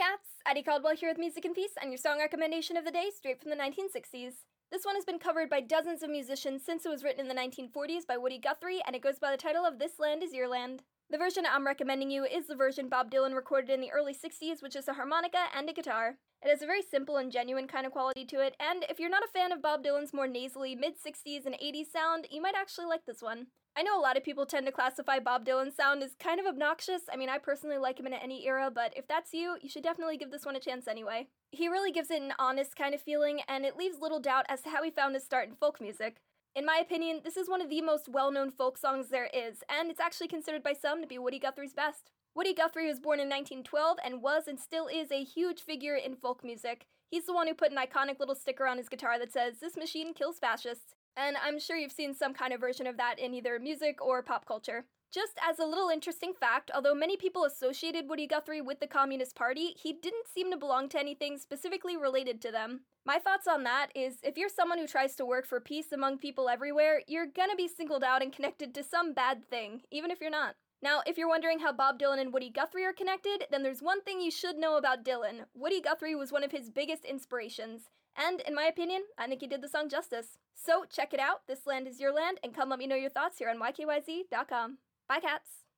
cats! Addie Caldwell here with Music and Peace and your song recommendation of the day, straight from the 1960s. This one has been covered by dozens of musicians since it was written in the 1940s by Woody Guthrie, and it goes by the title of This Land Is Your Land. The version I'm recommending you is the version Bob Dylan recorded in the early 60s, which is a harmonica and a guitar. It has a very simple and genuine kind of quality to it, and if you're not a fan of Bob Dylan's more nasally mid 60s and 80s sound, you might actually like this one. I know a lot of people tend to classify Bob Dylan's sound as kind of obnoxious. I mean, I personally like him in any era, but if that's you, you should definitely give this one a chance anyway. He really gives it an honest kind of feeling, and it leaves little doubt as to how he found his start in folk music. In my opinion, this is one of the most well known folk songs there is, and it's actually considered by some to be Woody Guthrie's best. Woody Guthrie was born in 1912 and was and still is a huge figure in folk music. He's the one who put an iconic little sticker on his guitar that says, This machine kills fascists. And I'm sure you've seen some kind of version of that in either music or pop culture. Just as a little interesting fact, although many people associated Woody Guthrie with the Communist Party, he didn't seem to belong to anything specifically related to them. My thoughts on that is if you're someone who tries to work for peace among people everywhere, you're gonna be singled out and connected to some bad thing, even if you're not. Now, if you're wondering how Bob Dylan and Woody Guthrie are connected, then there's one thing you should know about Dylan. Woody Guthrie was one of his biggest inspirations. And in my opinion, I think he did the song justice. So check it out, This Land Is Your Land, and come let me know your thoughts here on YKYZ.com. Bye, cats!